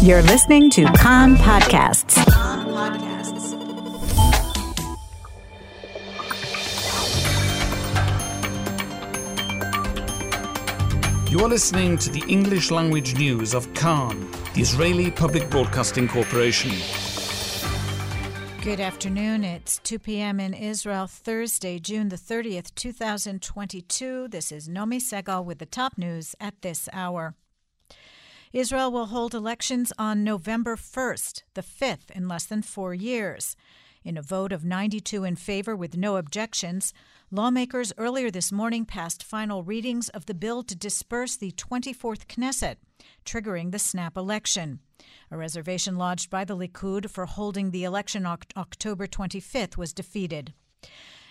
You're listening to Kan Podcasts. You are listening to the English language news of Kan, the Israeli Public Broadcasting Corporation. Good afternoon. It's 2 p.m. in Israel, Thursday, June the 30th, 2022. This is Nomi Segal with the top news at this hour. Israel will hold elections on November 1st, the fifth in less than four years. In a vote of 92 in favor with no objections, lawmakers earlier this morning passed final readings of the bill to disperse the 24th Knesset, triggering the snap election. A reservation lodged by the Likud for holding the election October 25th was defeated.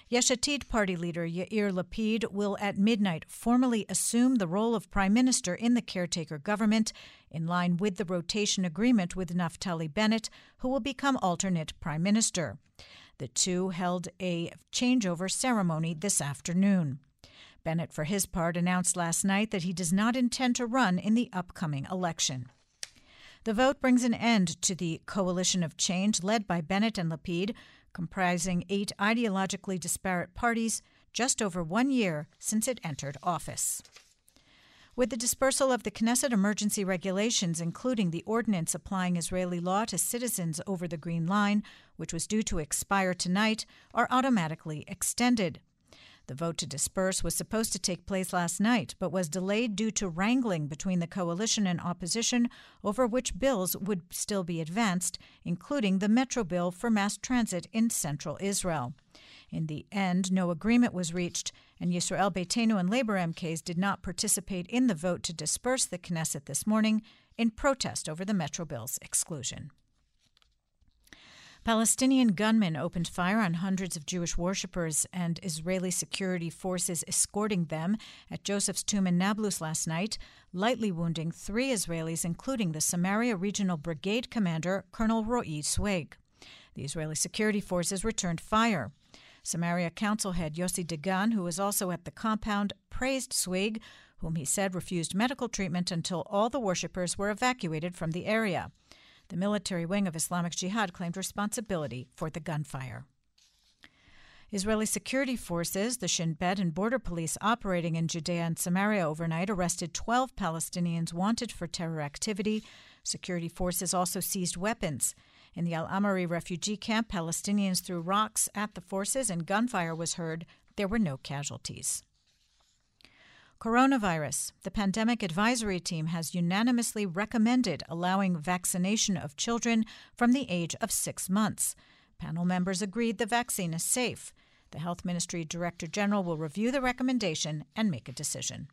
Yesh Atid party leader Yair Lapid will at midnight formally assume the role of prime minister in the caretaker government, in line with the rotation agreement with Naftali Bennett, who will become alternate prime minister. The two held a changeover ceremony this afternoon. Bennett, for his part, announced last night that he does not intend to run in the upcoming election. The vote brings an end to the coalition of change led by Bennett and Lapid, comprising eight ideologically disparate parties, just over one year since it entered office. With the dispersal of the Knesset emergency regulations, including the ordinance applying Israeli law to citizens over the Green Line, which was due to expire tonight, are automatically extended. The vote to disperse was supposed to take place last night, but was delayed due to wrangling between the coalition and opposition over which bills would still be advanced, including the Metro bill for mass transit in central Israel. In the end, no agreement was reached, and Yisrael Beitenu and Labor MKs did not participate in the vote to disperse the Knesset this morning in protest over the Metro bill's exclusion. Palestinian gunmen opened fire on hundreds of Jewish worshippers and Israeli security forces escorting them at Joseph's tomb in Nablus last night, lightly wounding three Israelis, including the Samaria Regional Brigade commander, Colonel Ro'i Zweig. The Israeli security forces returned fire. Samaria Council head Yossi Dagan, who was also at the compound, praised Zweig, whom he said refused medical treatment until all the worshippers were evacuated from the area. The military wing of Islamic Jihad claimed responsibility for the gunfire. Israeli security forces, the Shin Bet and border police operating in Judea and Samaria overnight, arrested 12 Palestinians wanted for terror activity. Security forces also seized weapons. In the Al Amari refugee camp, Palestinians threw rocks at the forces and gunfire was heard. There were no casualties. Coronavirus. The Pandemic Advisory Team has unanimously recommended allowing vaccination of children from the age of six months. Panel members agreed the vaccine is safe. The Health Ministry Director General will review the recommendation and make a decision.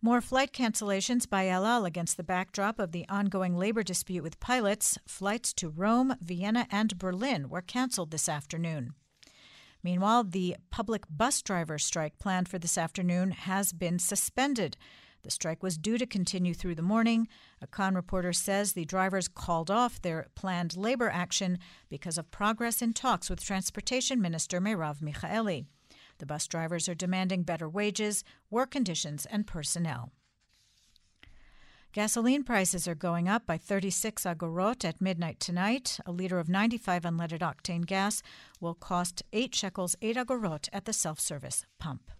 More flight cancellations by El Al against the backdrop of the ongoing labor dispute with pilots. Flights to Rome, Vienna, and Berlin were canceled this afternoon. Meanwhile, the public bus driver strike planned for this afternoon has been suspended. The strike was due to continue through the morning. A Kan reporter says the drivers called off their planned labor action because of progress in talks with Transportation Minister Merav Michaeli. The bus drivers are demanding better wages, work conditions, and personnel. Gasoline prices are going up by 36 agorot at midnight tonight. A liter of 95 unleaded octane gas will cost 8 shekels 8 agorot at the self service pump.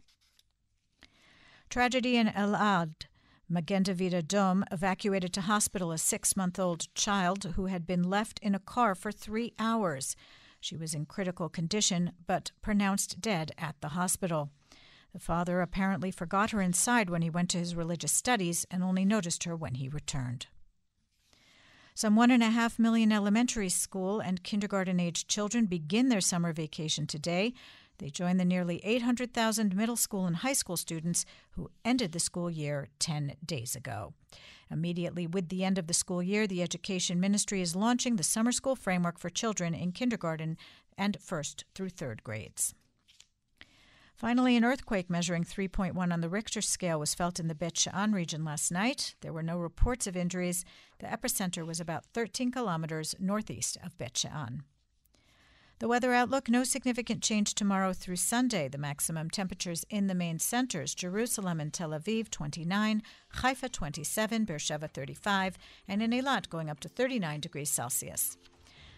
Tragedy in Elad. Magen David Adom evacuated to hospital a six month old child who had been left in a car for three hours. She was in critical condition but pronounced dead at the hospital. The father apparently forgot her inside when he went to his religious studies and only noticed her when he returned. Some one and a half million elementary school and kindergarten aged children begin their summer vacation today. They join the nearly 800,000 middle school and high school students who ended the school year 10 days ago. Immediately with the end of the school year, the Education Ministry is launching the Summer School Framework for Children in kindergarten and first through third grades. Finally, an earthquake measuring 3.1 on the Richter scale was felt in the Bet She'an region last night. There were no reports of injuries. The epicenter was about 13 kilometers northeast of Bet She'an. The weather outlook no significant change tomorrow through Sunday. The maximum temperatures in the main centers Jerusalem and Tel Aviv 29, Haifa 27, Beersheba 35, and in Eilat going up to 39 degrees Celsius.